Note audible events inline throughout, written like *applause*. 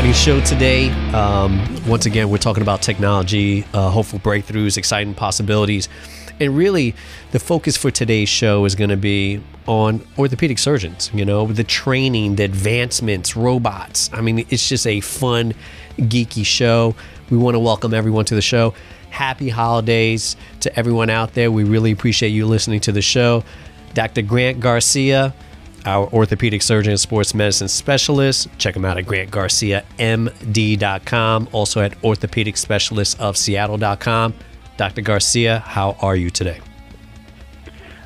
exciting show today. Um, once again, we're talking about technology, uh, hopeful breakthroughs, exciting possibilities. And really, the focus for today's show is going to be on orthopedic surgeons, you know, the training, the advancements, robots. I mean, it's just a fun, geeky show. We want to welcome everyone to the show. Happy holidays to everyone out there. We really appreciate you listening to the show. Dr. Grant Garcia, our orthopedic surgeon and sports medicine specialist. Check him out at grantgarciamd.com, also at orthopedic specialist of Seattle.com. Dr. Garcia, how are you today?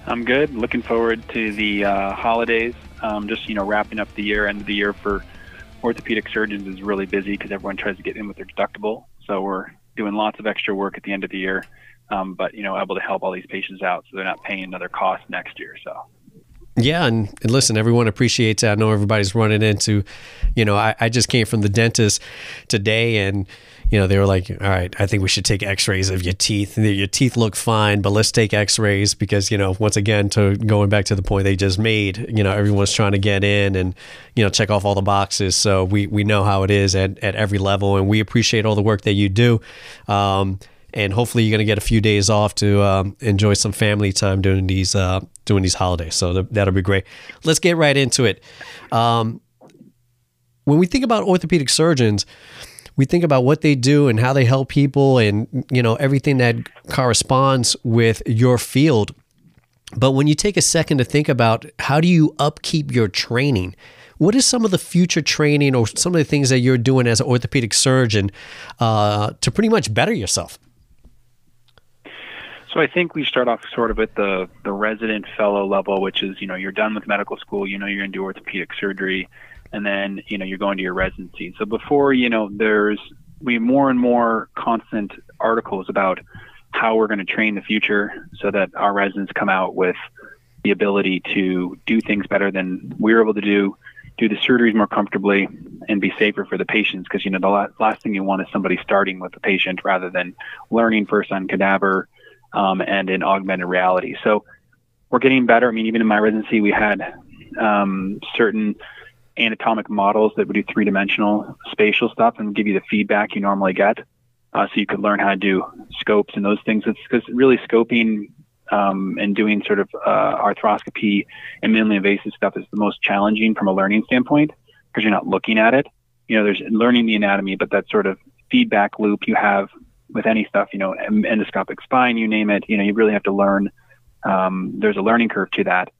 I'm good. Looking forward to the uh, holidays. Um, just you know, wrapping up the year. End of the year for orthopedic surgeons is really busy because everyone tries to get in with their deductible. So we're doing lots of extra work at the end of the year. Um, but you know, able to help all these patients out so they're not paying another cost next year. So yeah, and, and, listen, everyone appreciates it. I know everybody's running into, you know, I, I just came from the dentist today and, you know, they were like, all right, I think we should take x rays of your teeth. Your teeth look fine, but let's take x rays because, you know, once again, to going back to the point they just made, you know, everyone's trying to get in and, you know, check off all the boxes. So we, we know how it is at, at every level and we appreciate all the work that you do. Um, and hopefully you're going to get a few days off to um, enjoy some family time during these uh, during these holidays. So th- that'll be great. Let's get right into it. Um, when we think about orthopedic surgeons, we think about what they do and how they help people, and you know everything that corresponds with your field. But when you take a second to think about how do you upkeep your training, what is some of the future training or some of the things that you're doing as an orthopedic surgeon uh, to pretty much better yourself? So I think we start off sort of at the the resident fellow level, which is you know you're done with medical school, you know you're going to do orthopedic surgery, and then you know you're going to your residency. So before you know there's we more and more constant articles about how we're going to train the future so that our residents come out with the ability to do things better than we were able to do, do the surgeries more comfortably, and be safer for the patients. Because you know the last, last thing you want is somebody starting with the patient rather than learning first on cadaver um, and in augmented reality. So we're getting better. I mean, even in my residency, we had um, certain anatomic models that would do three dimensional spatial stuff and give you the feedback you normally get. Uh, so you could learn how to do scopes and those things. It's because really scoping um, and doing sort of uh, arthroscopy and minimally invasive stuff is the most challenging from a learning standpoint because you're not looking at it. You know, there's learning the anatomy, but that sort of feedback loop you have with any stuff, you know, endoscopic spine, you name it, you know, you really have to learn. Um, there's a learning curve to that.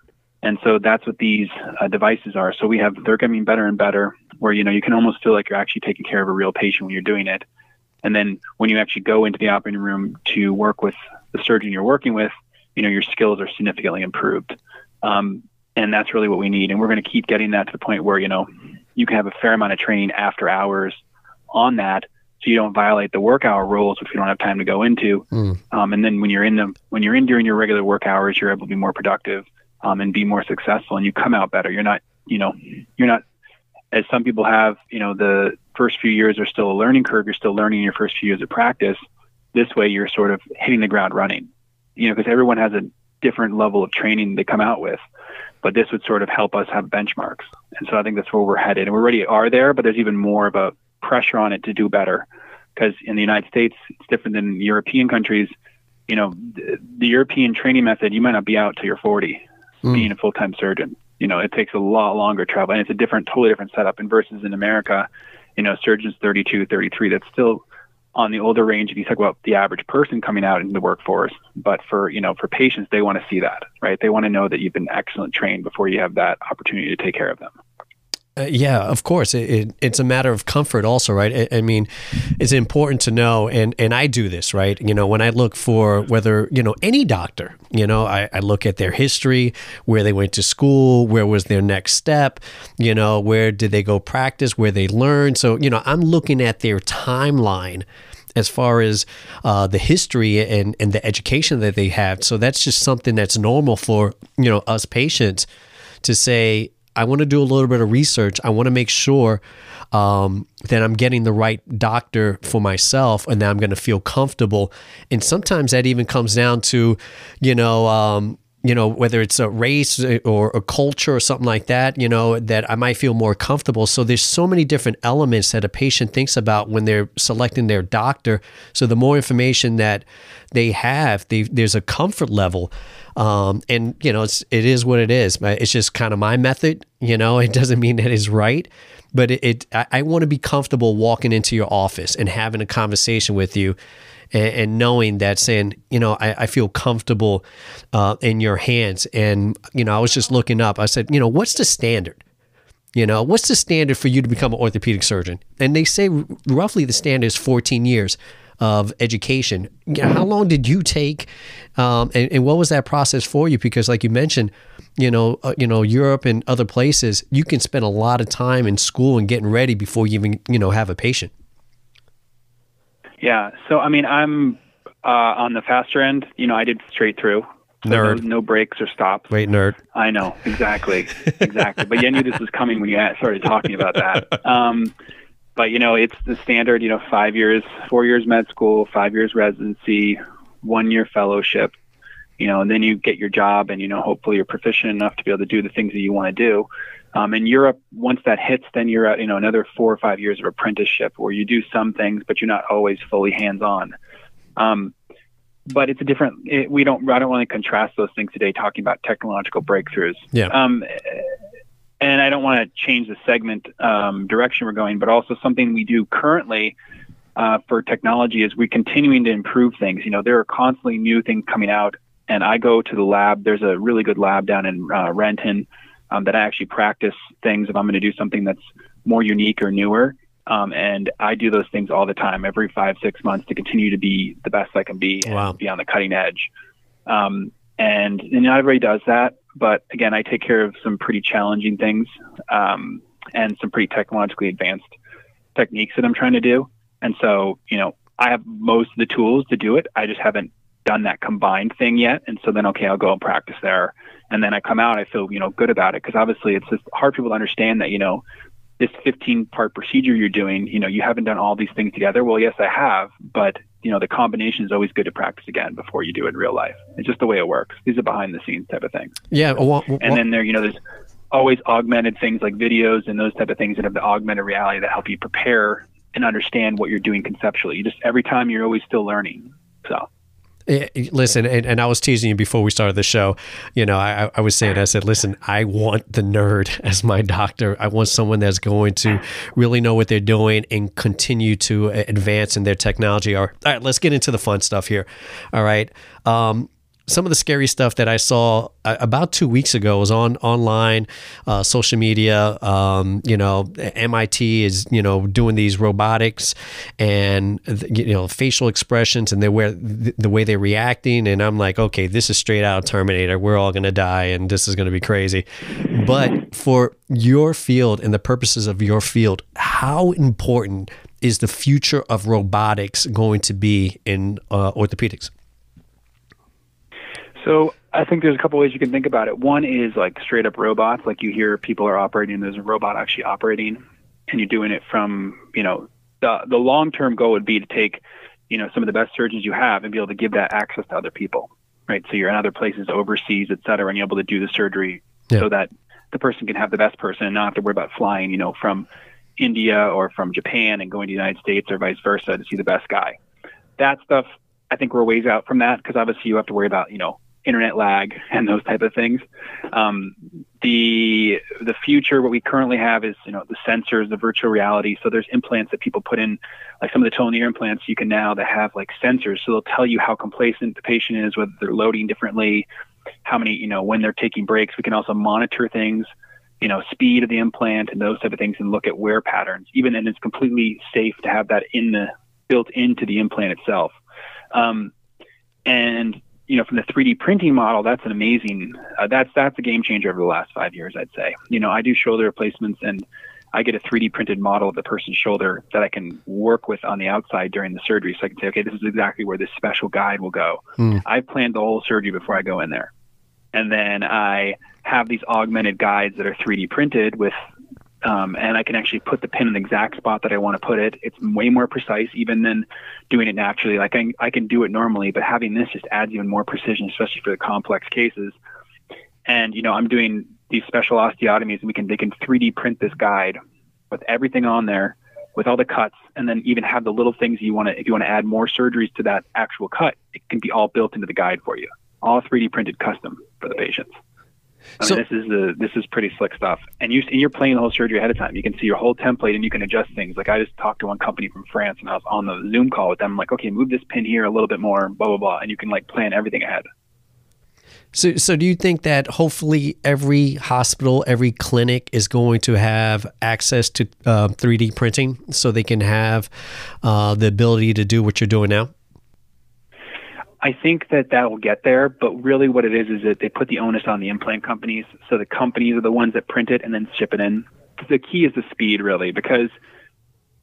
And so that's what these uh, devices are. So we have, they're getting better and better where, you know, you can almost feel like you're actually taking care of a real patient when you're doing it. And then when you actually go into the operating room to work with the surgeon you're working with, you know, your skills are significantly improved. Um, and that's really what we need. And we're going to keep getting that to the point where, you know, you can have a fair amount of training after hours on that so you don't violate the work hour rules, which we don't have time to go into. Mm. Um, and then when you're in the when you're in during your regular work hours, you're able to be more productive um, and be more successful, and you come out better. You're not, you know, you're not as some people have. You know, the first few years are still a learning curve. You're still learning your first few years of practice. This way, you're sort of hitting the ground running. You know, because everyone has a different level of training they come out with. But this would sort of help us have benchmarks. And so I think that's where we're headed. And we already are there, but there's even more of a pressure on it to do better. Because in the United States, it's different than European countries. You know, the, the European training method, you might not be out till you're 40 mm. being a full time surgeon. You know, it takes a lot longer travel, and it's a different, totally different setup. And versus in America, you know, surgeons 32, 33, that's still on the older range if you talk about the average person coming out into the workforce but for you know for patients they want to see that right they want to know that you've been excellent trained before you have that opportunity to take care of them uh, yeah, of course. It, it, it's a matter of comfort, also, right? I, I, mean, it's important to know, and and I do this, right? You know, when I look for whether you know any doctor, you know, I, I look at their history, where they went to school, where was their next step, you know, where did they go practice, where they learned. So, you know, I'm looking at their timeline as far as uh, the history and and the education that they have. So that's just something that's normal for you know us patients to say I want to do a little bit of research. I want to make sure um, that I'm getting the right doctor for myself and that I'm going to feel comfortable. And sometimes that even comes down to, you know, um, you know, whether it's a race or a culture or something like that, you know, that I might feel more comfortable. So there's so many different elements that a patient thinks about when they're selecting their doctor. So the more information that they have, they, there's a comfort level. Um, and you know, it's, it is what it is. It's just kind of my method, you know, it doesn't mean that it's right, but it, it I, I want to be comfortable walking into your office and having a conversation with you and, and knowing that saying, you know, I, I feel comfortable uh, in your hands. And, you know, I was just looking up, I said, you know, what's the standard? You know, what's the standard for you to become an orthopedic surgeon? And they say roughly the standard is 14 years of education. How long did you take, um, and, and, what was that process for you? Because, like you mentioned, you know, uh, you know, Europe and other places, you can spend a lot of time in school and getting ready before you even, you know, have a patient. Yeah. So I mean, I'm uh, on the faster end. You know, I did straight through. Nerd. No, no, breaks or stops. Wait, nerd. I know exactly, exactly. but you knew this was coming when you started talking about that. Um, but you know, it's the standard. You know, five years, four years med school, five years residency, one year fellowship. You know, and then you get your job, and you know, hopefully you're proficient enough to be able to do the things that you want to do. Um, in Europe, once that hits, then you're at you know another four or five years of apprenticeship, where you do some things, but you're not always fully hands-on. Um, but it's a different. It, we don't. I don't want to contrast those things today, talking about technological breakthroughs. Yeah. Um, and I don't want to change the segment um, direction we're going, but also something we do currently uh, for technology is we're continuing to improve things. You know, there are constantly new things coming out, and I go to the lab. There's a really good lab down in uh, Renton um, that I actually practice things if I'm going to do something that's more unique or newer. Um, and I do those things all the time, every five, six months to continue to be the best I can be wow. and be on the cutting edge. Um, and, and not everybody does that. But again, I take care of some pretty challenging things um, and some pretty technologically advanced techniques that I'm trying to do. And so, you know, I have most of the tools to do it. I just haven't done that combined thing yet. And so then, okay, I'll go and practice there and then I come out, I feel you know good about it because obviously it's just hard for people to understand that you know this 15 part procedure you're doing, you know, you haven't done all these things together. Well, yes, I have, but you know, the combination is always good to practice again before you do it in real life. It's just the way it works. These are behind the scenes type of things. Yeah. Well, well, and then there, you know, there's always augmented things like videos and those type of things that have the augmented reality that help you prepare and understand what you're doing conceptually. You just every time you're always still learning. So. Eh, listen, and, and, I was teasing you before we started the show. You know, I, I was saying, I said, listen, I want the nerd *laughs* as my doctor. I want someone that's going to really know what they're doing and continue to advance in their technology. All right, let's get into the fun stuff here. All right. Um, some of the scary stuff that I saw uh, about two weeks ago was on online, uh, social media. Um, you know, MIT is you know doing these robotics and you know facial expressions and they where the way they're reacting, and I'm like, okay, this is straight out of Terminator. We're all gonna die, and this is gonna be crazy. But for your field and the purposes of your field, how important is the future of robotics going to be in uh, orthopedics? So I think there's a couple ways you can think about it. One is like straight up robots, like you hear people are operating. There's a robot actually operating, and you're doing it from you know the the long term goal would be to take you know some of the best surgeons you have and be able to give that access to other people, right? So you're in other places overseas, et cetera, and you're able to do the surgery yeah. so that the person can have the best person and not have to worry about flying, you know, from India or from Japan and going to the United States or vice versa to see the best guy. That stuff, I think we're ways out from that because obviously you have to worry about, you know, internet lag and those type of things. Um, the the future, what we currently have is you know the sensors, the virtual reality. So there's implants that people put in, like some of the total implants you can now that have like sensors, so they'll tell you how complacent the patient is, whether they're loading differently, how many you know when they're taking breaks. We can also monitor things. You know, speed of the implant and those type of things, and look at wear patterns. Even then, it's completely safe to have that in the built into the implant itself. Um, and you know, from the 3D printing model, that's an amazing. Uh, that's that's a game changer over the last five years, I'd say. You know, I do shoulder replacements, and I get a 3D printed model of the person's shoulder that I can work with on the outside during the surgery, so I can say, okay, this is exactly where this special guide will go. Mm. I've planned the whole surgery before I go in there, and then I have these augmented guides that are 3D printed with um, and I can actually put the pin in the exact spot that I want to put it. It's way more precise even than doing it naturally. Like I, I can do it normally, but having this just adds even more precision, especially for the complex cases. and you know I'm doing these special osteotomies, and we can they can 3D print this guide with everything on there, with all the cuts, and then even have the little things you want to if you want to add more surgeries to that actual cut, it can be all built into the guide for you, all 3D printed custom for the patients. I so, mean, this is the this is pretty slick stuff, and you and you're playing the whole surgery ahead of time. You can see your whole template, and you can adjust things. Like I just talked to one company from France, and I was on the Zoom call with them. I'm like, okay, move this pin here a little bit more, blah blah blah, and you can like plan everything ahead. So, so do you think that hopefully every hospital, every clinic is going to have access to uh, 3D printing, so they can have uh, the ability to do what you're doing now? I think that that will get there, but really what it is is that they put the onus on the implant companies. So the companies are the ones that print it and then ship it in. The key is the speed, really, because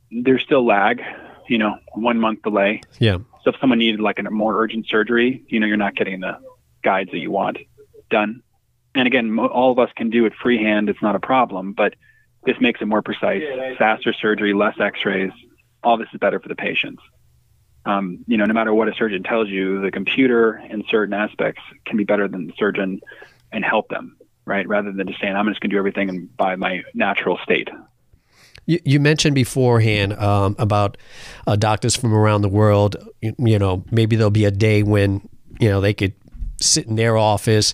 there's still lag, you know, one month delay. Yeah. So if someone needed like a more urgent surgery, you know, you're not getting the guides that you want done. And again, all of us can do it freehand. It's not a problem, but this makes it more precise, faster surgery, less x-rays. All this is better for the patients um, you know, no matter what a surgeon tells you, the computer in certain aspects can be better than the surgeon and help them, right? Rather than just saying, I'm just going to do everything by my natural state. You, you mentioned beforehand um, about uh, doctors from around the world. You, you know, maybe there'll be a day when, you know, they could sit in their office,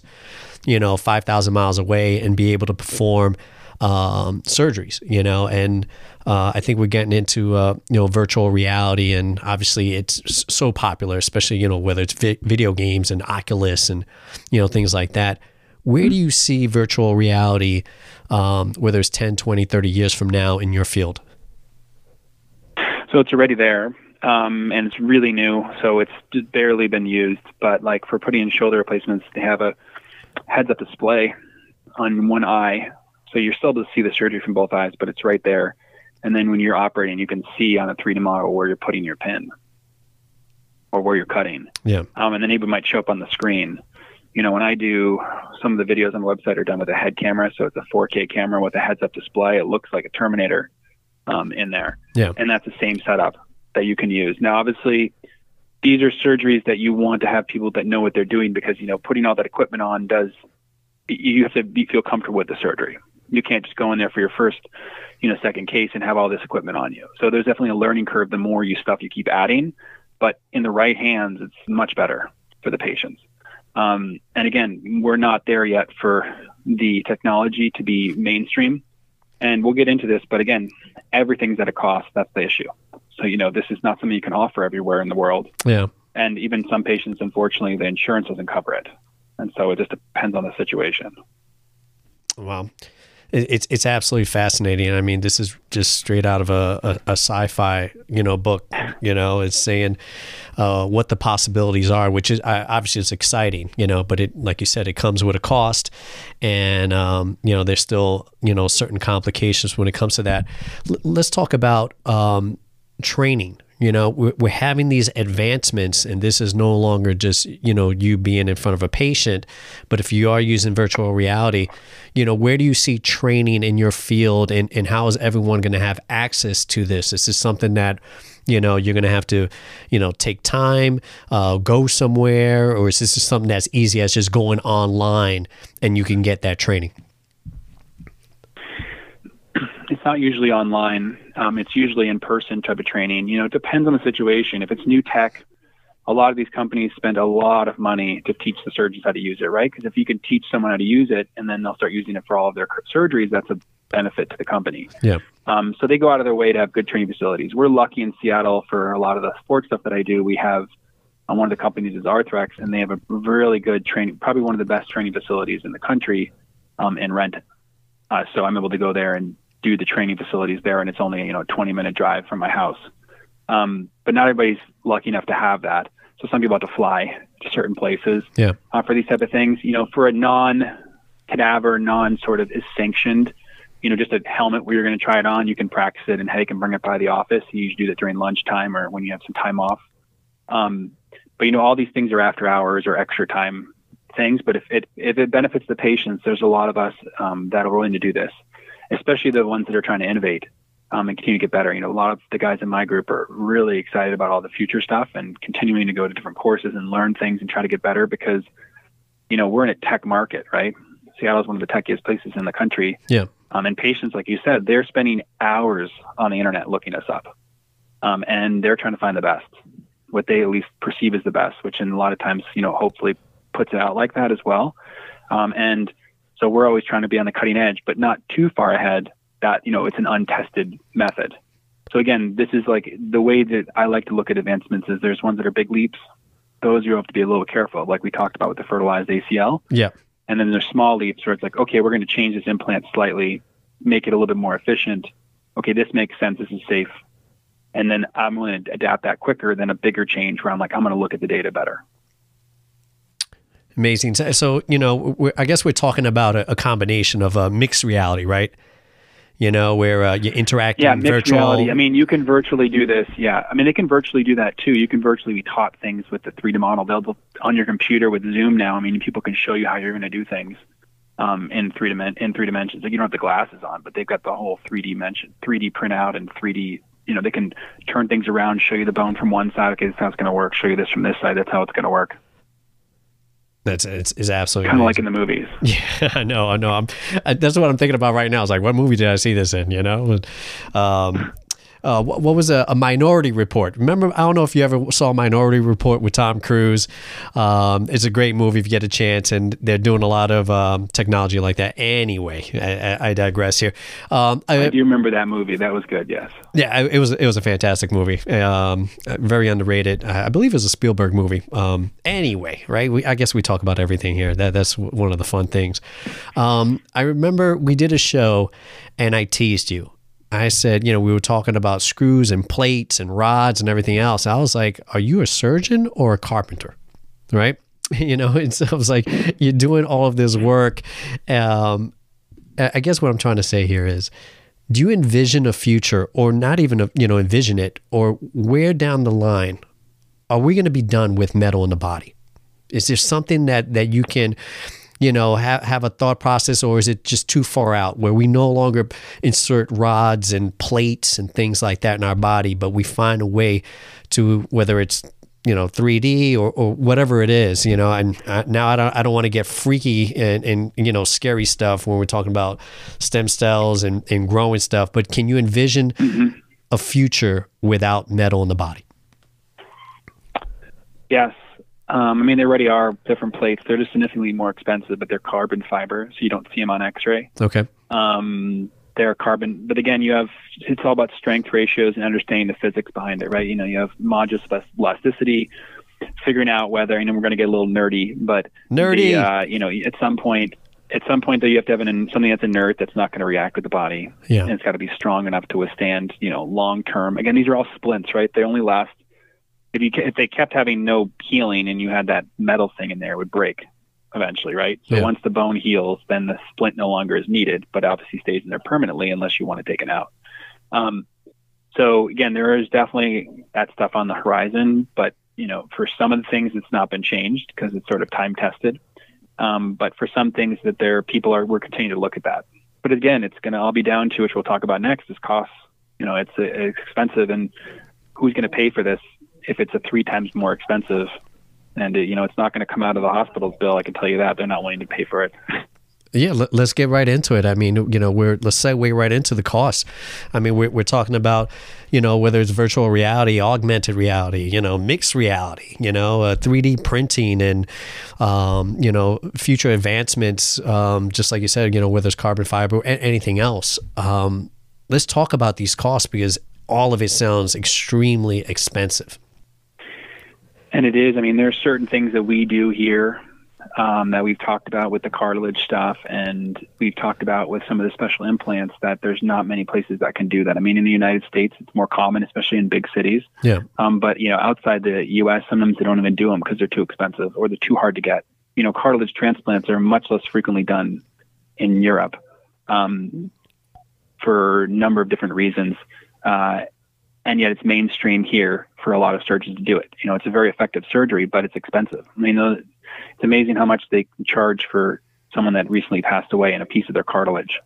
you know, 5,000 miles away and be able to perform um, surgeries, you know, and uh, I think we're getting into uh, you know virtual reality, and obviously it's so popular, especially you know whether it's vi- video games and Oculus and you know things like that. Where do you see virtual reality, um, whether it's 10, 20, 30 years from now in your field? So it's already there. Um, and it's really new, so it's barely been used. But like for putting in shoulder replacements, they have a heads-up display on one eye so you're still able to see the surgery from both eyes, but it's right there. And then when you're operating, you can see on a 3D model where you're putting your pin or where you're cutting. Yeah. Um, and then even might show up on the screen. You know, when I do some of the videos on the website are done with a head camera, so it's a 4K camera with a heads-up display. It looks like a Terminator um, in there. Yeah. And that's the same setup that you can use. Now, obviously, these are surgeries that you want to have people that know what they're doing because you know putting all that equipment on does you have to be, feel comfortable with the surgery you can't just go in there for your first, you know, second case and have all this equipment on you. So there's definitely a learning curve the more you stuff you keep adding, but in the right hands, it's much better for the patients. Um, and again, we're not there yet for the technology to be mainstream. And we'll get into this, but again, everything's at a cost. That's the issue. So, you know, this is not something you can offer everywhere in the world. Yeah. And even some patients, unfortunately, the insurance doesn't cover it. And so it just depends on the situation. Wow it's it's absolutely fascinating. I mean, this is just straight out of a, a, a sci-fi, you know, book. You know, it's saying uh, what the possibilities are, which is obviously it's exciting, you know, but it, like you said, it comes with a cost, and um, you know, there's still you know certain complications when it comes to that. L- let's talk about um, training you know, we're having these advancements, and this is no longer just, you know, you being in front of a patient. But if you are using virtual reality, you know, where do you see training in your field, and, and how is everyone going to have access to this? This is something that, you know, you're going to have to, you know, take time, uh, go somewhere, or is this just something that's easy as just going online and you can get that training? It's not usually online. Um, it's usually in person type of training. You know, it depends on the situation. If it's new tech, a lot of these companies spend a lot of money to teach the surgeons how to use it, right? Because if you can teach someone how to use it and then they'll start using it for all of their surgeries, that's a benefit to the company. Yeah. Um, so they go out of their way to have good training facilities. We're lucky in Seattle for a lot of the sports stuff that I do. We have uh, one of the companies is Arthrex, and they have a really good training, probably one of the best training facilities in the country um, in Renton. Uh, so I'm able to go there and do the training facilities there, and it's only you know a 20 minute drive from my house. Um, but not everybody's lucky enough to have that. So some people have to fly to certain places yeah. uh, for these type of things. You know, for a non cadaver, non sort of is sanctioned, you know, just a helmet where you're going to try it on, you can practice it and hey, you can bring it by the office. You usually do that during lunchtime or when you have some time off. Um, but you know, all these things are after hours or extra time things. But if it if it benefits the patients, there's a lot of us um, that are willing to do this especially the ones that are trying to innovate um, and continue to get better. You know, a lot of the guys in my group are really excited about all the future stuff and continuing to go to different courses and learn things and try to get better because, you know, we're in a tech market, right? Seattle is one of the techiest places in the country. Yeah. Um, and patients, like you said, they're spending hours on the internet looking us up, um, and they're trying to find the best, what they at least perceive as the best, which in a lot of times, you know, hopefully puts it out like that as well. Um, and so we're always trying to be on the cutting edge, but not too far ahead that, you know, it's an untested method. So again, this is like the way that I like to look at advancements is there's ones that are big leaps. Those you have to be a little careful, like we talked about with the fertilized ACL. Yeah. And then there's small leaps where it's like, okay, we're going to change this implant slightly, make it a little bit more efficient. Okay, this makes sense. This is safe. And then I'm going to adapt that quicker than a bigger change where I'm like, I'm going to look at the data better. Amazing. So, you know, I guess we're talking about a, a combination of a mixed reality, right? You know, where uh, you interact yeah, in mixed virtual. reality. I mean, you can virtually do this. Yeah, I mean, they can virtually do that too. You can virtually be taught things with the 3D model. They'll on your computer with Zoom now. I mean, people can show you how you're going to do things um, in three dimen- in three dimensions. Like you don't have the glasses on, but they've got the whole 3D dimension, 3D printout, and 3D. You know, they can turn things around, show you the bone from one side. Okay, this is how it's going to work. Show you this from this side. That's how it's going to work. That's it's, it's absolutely kind of like in the movies. *laughs* Yeah, I know, I know. I'm, I, that's what I'm thinking about right now. It's like, what movie did I see this in? You know, um, uh, what, what, was a, a, Minority Report? Remember, I don't know if you ever saw Minority Report with Tom Cruise. Um, it's a great movie if you get a chance, and they're doing a lot of um, technology like that. Anyway, I, I digress here. Um, I, I, do remember that movie. That was good. Yes. Yeah, it was. It was a fantastic movie. Um, very underrated. I believe it was a Spielberg movie. Um, anyway, right? We, I guess we talk about everything here. That that's one of the fun things. Um, I remember we did a show, and I teased you I said, you know, we were talking about screws and plates and rods and everything else. I was like, are you a surgeon or a carpenter? Right? *laughs* You know, and so I was like, you're doing all of this work. Um, I guess what I'm trying to say here is, do you envision a future or not even, you know, envision it or where down the line are we going to be done with metal in the body? Is there something that, that you can you know, have, have a thought process, or is it just too far out where we no longer insert rods and plates and things like that in our body, but we find a way to, whether it's you know 3D or, or whatever it is, you know. And uh, now I don't I don't want to get freaky and, and you know scary stuff when we're talking about stem cells and, and growing stuff. But can you envision mm-hmm. a future without metal in the body? Yes, um, I mean, they already are different plates. They're just significantly more expensive, but they're carbon fiber, so you don't see them on X-ray. Okay. Um, they're carbon, but again, you have it's all about strength ratios and understanding the physics behind it, right? You know, you have modulus elasticity, figuring out whether, and we're going to get a little nerdy, but nerdy, the, uh, you know, at some point, at some point, though, you have to have an, something that's inert that's not going to react with the body. Yeah. And it's got to be strong enough to withstand, you know, long term. Again, these are all splints, right? They only last if you if they kept having no healing and you had that metal thing in there, it would break eventually, right? So yeah. once the bone heals, then the splint no longer is needed, but obviously stays in there permanently unless you want to take it out. Um, so again, there is definitely that stuff on the horizon, but you know, for some of the things, it's not been changed because it's sort of time tested. Um, but for some things that there, people are we're continuing to look at that. But again, it's going to all be down to which we'll talk about next is costs. You know, it's, it's expensive, and who's going to pay for this? If it's a three times more expensive, and it, you know it's not going to come out of the hospital's bill, I can tell you that they're not willing to pay for it. *laughs* Yeah, let, us get right into it. I mean, you know, we're let's segue right into the cost. I mean, we're, we're talking about, you know, whether it's virtual reality, augmented reality, you know, mixed reality, you know, uh, 3D printing, and um, you know, future advancements. Um, just like you said, you know, whether it's carbon fiber, or anything else. Um, let's talk about these costs because all of it sounds extremely expensive. And it is. I mean, there are certain things that we do here um, that we've talked about with the cartilage stuff, and we've talked about with some of the special implants that there's not many places that can do that. I mean, in the United States, it's more common, especially in big cities. Yeah. Um, but you know, outside the U.S., sometimes they don't even do them because they're too expensive or they're too hard to get. You know, cartilage transplants are much less frequently done in Europe um, for a number of different reasons. Uh, and yet it's mainstream here for a lot of surgeons to do it. You know, it's a very effective surgery, but it's expensive. I mean, it's amazing how much they charge for someone that recently passed away and a piece of their cartilage.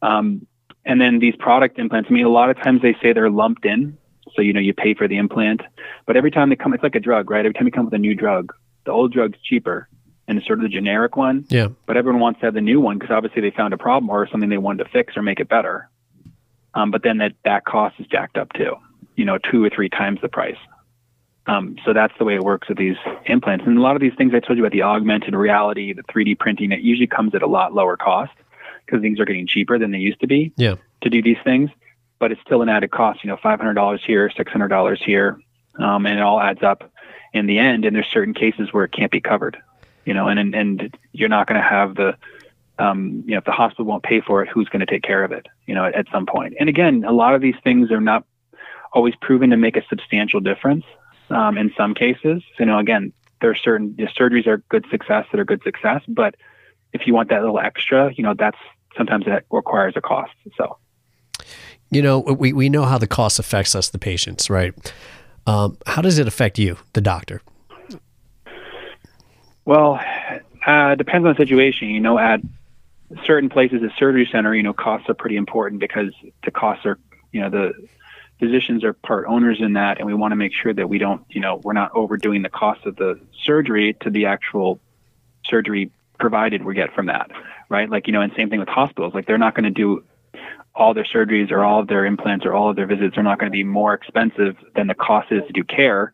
Um, and then these product implants, I mean, a lot of times they say they're lumped in. So, you know, you pay for the implant, but every time they come, it's like a drug, right? Every time you come with a new drug, the old drug's cheaper and it's sort of the generic one. Yeah. But everyone wants to have the new one because obviously they found a problem or something they wanted to fix or make it better. Um, but then that that cost is jacked up too. You know, two or three times the price. Um, so that's the way it works with these implants. And a lot of these things I told you about the augmented reality, the 3D printing, it usually comes at a lot lower cost because things are getting cheaper than they used to be Yeah. to do these things. But it's still an added cost. You know, five hundred dollars here, six hundred dollars here, um, and it all adds up in the end. And there's certain cases where it can't be covered. You know, and and, and you're not going to have the um, you know, if the hospital won't pay for it, who's going to take care of it? You know, at, at some point. And again, a lot of these things are not always proven to make a substantial difference. Um, in some cases, you know, again, there are certain you know, surgeries are good success that are good success, but if you want that little extra, you know, that's sometimes that requires a cost. So. You know, we, we know how the cost affects us, the patients, right? Um, how does it affect you, the doctor? Well, uh, depends on the situation. You know, at certain places, a surgery center, you know, costs are pretty important because the costs are, you know, the physicians are part owners in that, and we want to make sure that we don't, you know, we're not overdoing the cost of the surgery to the actual surgery provided we get from that, right? Like, you know, and same thing with hospitals. Like, they're not going to do all their surgeries or all of their implants or all of their visits are not going to be more expensive than the cost is to do care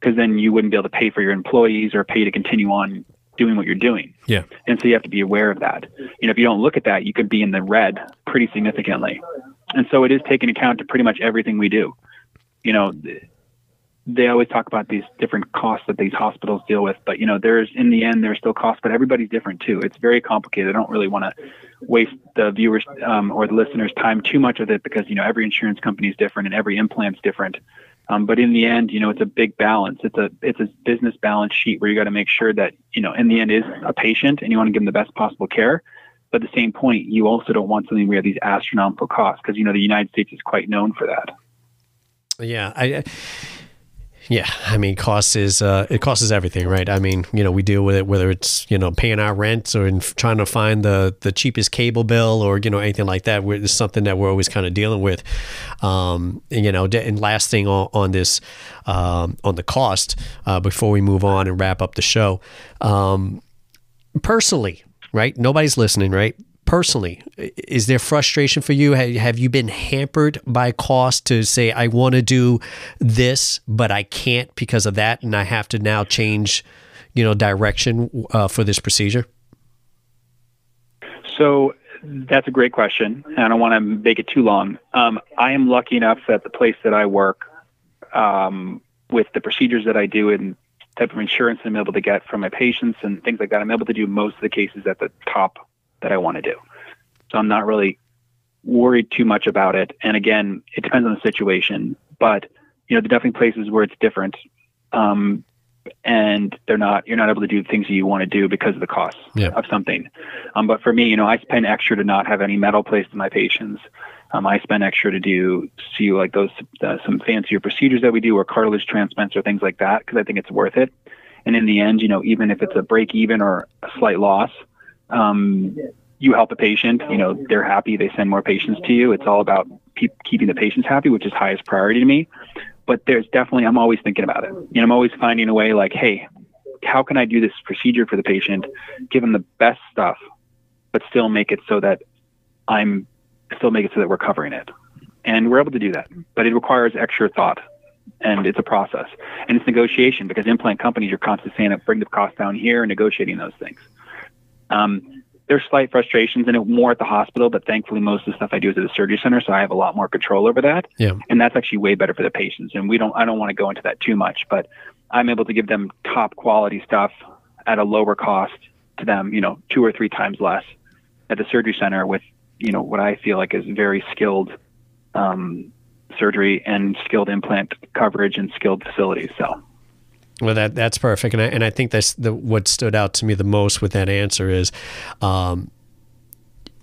because then you wouldn't be able to pay for your employees or pay to continue on doing what you're doing. Yeah. And so you have to be aware of that. You know, if you don't look at that, you could be in the red pretty significantly. And so it is taken account to pretty much everything we do. You know, they always talk about these different costs that these hospitals deal with, but you know, there's in the end there's still costs, but everybody's different too. It's very complicated. I don't really want to waste the viewers um, or the listeners' time too much with it because you know every insurance company is different and every implant's different. Um, but in the end, you know, it's a big balance. It's a it's a business balance sheet where you got to make sure that you know in the end is a patient and you want to give them the best possible care. But at the same point, you also don't want something where these astronomical costs because you know the United States is quite known for that. Yeah, I. Yeah, I mean, cost is uh, it costs everything, right? I mean, you know, we deal with it whether it's you know paying our rent or in trying to find the the cheapest cable bill or you know anything like that. It's something that we're always kind of dealing with. Um, and, you know, and last thing on, on this um, on the cost uh, before we move on and wrap up the show. Um, personally, right? Nobody's listening, right? personally, is there frustration for you? Have you been hampered by cost to say, I want to do this, but I can't because of that, and I have to now change, you know, direction uh, for this procedure? So that's a great question, and I don't want to make it too long. Um, I am lucky enough that the place that I work, um, with the procedures that I do and type of insurance I'm able to get from my patients and things like that, I'm able to do most of the cases at the top that I want to do. So I'm not really worried too much about it. And again, it depends on the situation, but you know, there are definitely places where it's different. Um, and they're not, you're not able to do the things that you want to do because of the cost yeah. of something. Um, but for me, you know, I spend extra to not have any metal placed in my patients. Um, I spend extra to do see like those uh, some fancier procedures that we do or cartilage transplants or things like that because I think it's worth it. And in the end, you know, even if it's a break even or a slight loss, um, you help the patient. You know, they're happy. They send more patients to you. It's all about pe- keeping the patients happy, which is highest priority to me. But there's definitely, I'm always thinking about it. You know, I'm always finding a way like, hey, how can I do this procedure for the patient, give them the best stuff, but still make it so that I'm still make it so that we're covering it. And we're able to do that, but it requires extra thought and it's a process and it's negotiation because implant companies are constantly saying bring the cost down here and negotiating those things. Um, there's slight frustrations in it more at the hospital, but thankfully most of the stuff I do is at the surgery center, so I have a lot more control over that. Yeah. And that's actually way better for the patients. And we don't I don't want to go into that too much, but I'm able to give them top quality stuff at a lower cost to them, you know, two or three times less at the surgery center with, you know, what I feel like is very skilled um, surgery and skilled implant coverage and skilled facilities. So well, that that's perfect, and I and I think that's the what stood out to me the most with that answer is, um,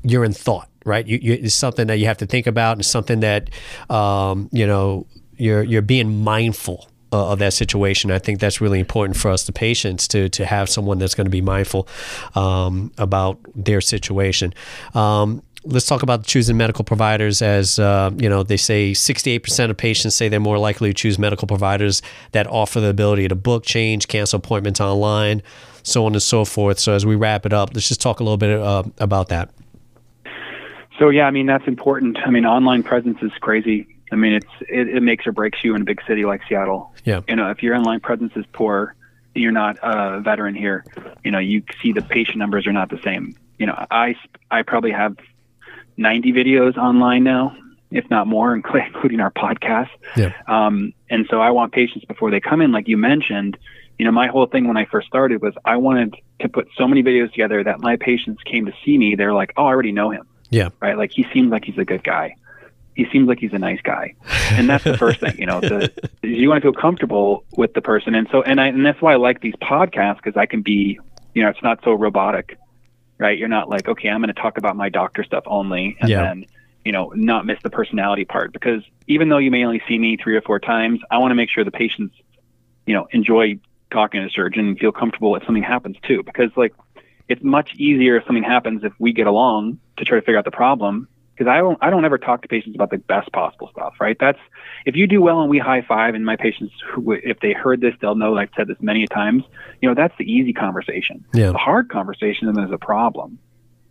you're in thought, right? You, you, it's something that you have to think about, and something that, um, you know, you're you're being mindful uh, of that situation. I think that's really important for us, the patients, to to have someone that's going to be mindful um, about their situation. Um, let's talk about choosing medical providers as uh, you know they say 68% of patients say they're more likely to choose medical providers that offer the ability to book change cancel appointments online so on and so forth. So as we wrap it up let's just talk a little bit uh, about that. So yeah i mean that's important. I mean online presence is crazy. I mean it's it, it makes or breaks you in a big city like seattle. Yeah. You know if your online presence is poor you're not a veteran here. You know you see the patient numbers are not the same. You know i i probably have 90 videos online now, if not more, *laughs* including our podcast. Yeah. Um, and so I want patients before they come in, like you mentioned. You know, my whole thing when I first started was I wanted to put so many videos together that my patients came to see me. They're like, "Oh, I already know him." Yeah. Right. Like he seems like he's a good guy. He seems like he's a nice guy, and that's the first thing. You know, the, *laughs* you want to feel comfortable with the person, and so and I and that's why I like these podcasts because I can be, you know, it's not so robotic right? You're not like, okay, I'm going to talk about my doctor stuff only, and Yeah. then you know not miss the personality part because even though you may only see me three or four times, I want to make sure the patients, you know, enjoy talking to the surgeon and feel comfortable if something happens too. Because like, it's much easier if something happens if we get along to try to figure out the problem. Because I don't, I don't ever talk to patients about the best possible stuff, right? That's if you do well and we high five, and my patients, who, if they heard this, they'll know that I've said this many times. You know, that's the easy conversation. Yeah. The hard conversation then is a problem,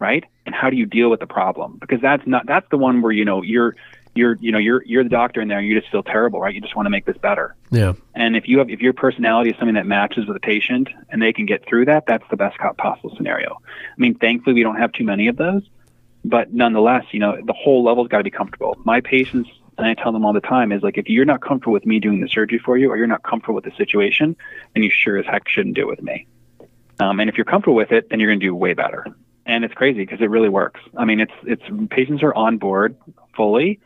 right? And how do you deal with the problem? Because that's not that's the one where you know you're you're you know you're you're the doctor in there and you just feel terrible, right? You just want to make this better. yeah And if you have if your personality is something that matches with the patient and they can get through that, that's the best possible scenario. I mean, thankfully we don't have too many of those, but nonetheless, you know, the whole level's got to be comfortable. My patients and I tell them all the time is like if you're not comfortable with me doing the surgery for you or you're not comfortable with the situation, then you sure as heck shouldn't do it with me. Um, and if you're comfortable with it, then you're going to do way better. And it's crazy because it really works. I mean, it's it's patients are on board fully,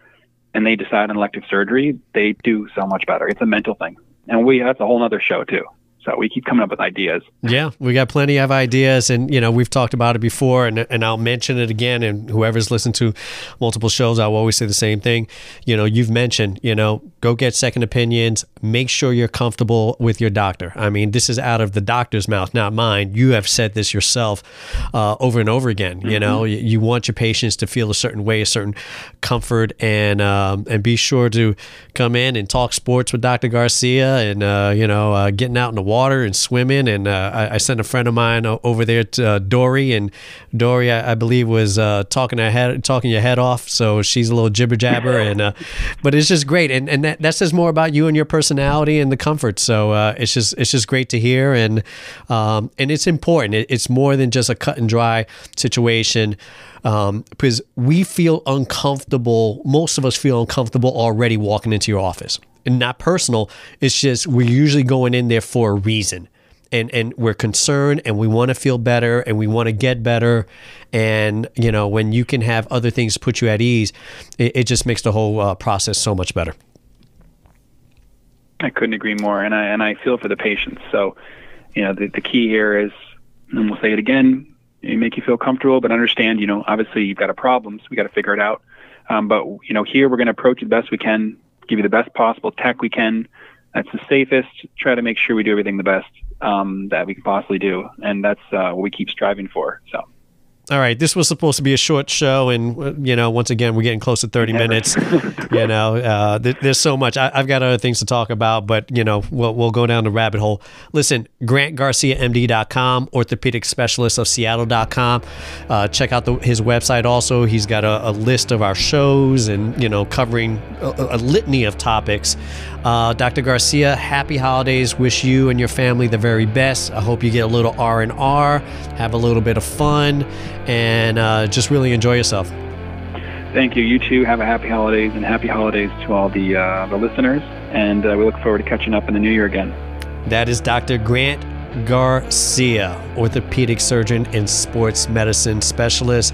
and they decide on elective surgery, they do so much better. It's a mental thing, and we that's a whole other show too. So we keep coming up with ideas. Yeah, we got plenty of ideas, and you know we've talked about it before, and and I'll mention it again. And whoever's listened to multiple shows, I'll always say the same thing. You know, you've mentioned, you know, go get second opinions. Make sure you're comfortable with your doctor. I mean, this is out of the doctor's mouth, not mine. You have said this yourself uh, over and over again. You know, you, you want your patients to feel a certain way, a certain comfort, and um, and be sure to come in and talk sports with Dr. Garcia, and uh, you know, uh, getting out in the water and swimming. And uh, I, I sent a friend of mine over there to uh, Dory, and Dory, I, I believe, was uh, talking her head, talking your head off. So she's a little jibber jabber, *laughs* and uh, but it's just great, and and that, that says more about you and your personality and the comfort. So uh, it's just it's just great to hear, and um, and it's important. It, it's more than just a cut and dry situation. Um, because we feel uncomfortable. Most of us feel uncomfortable already walking into your office, and not personal. It's just we're usually going in there for a reason and and we're concerned and we want to feel better and we want to get better and you know when you can have other things put you at ease it, it just makes the whole uh, process so much better I couldn't agree more, and I and I feel for the patients. So, you know, the the key here is, and we'll say it again, you make you feel comfortable, but understand, you know, obviously you've got a problem, so we got to figure it out. Um, but you know, here we're going to approach it the best we can, give you the best possible tech we can. That's the safest. Try to make sure we do everything the best um, that we can possibly do, and that's uh, what we keep striving for. So. All right this was supposed to be a short show and uh, you know once again we're getting close to 30 minutes. *laughs* You know uh, th- there's so much. I- i've got other things to talk about but you know we'll, we'll go down the rabbit hole. Listen Grant Garcia, MD.com, orthopedic specialist of seattle.com uh, check out the, his website also. He's got a, a list of our shows and you know covering a, a litany of topics. Uh, dr garcia happy holidays. Wish you and your family the very best. I hope you get a little r&r have a little bit of fun and uh, just really enjoy yourself Thank you. You too. Have a happy holidays and happy holidays to all the uh, the listeners. And uh, we look forward to catching up in the new year again. That is Dr. Grant Garcia, orthopedic surgeon and sports medicine specialist.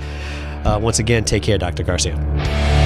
Uh, once again, take care, Dr. Garcia.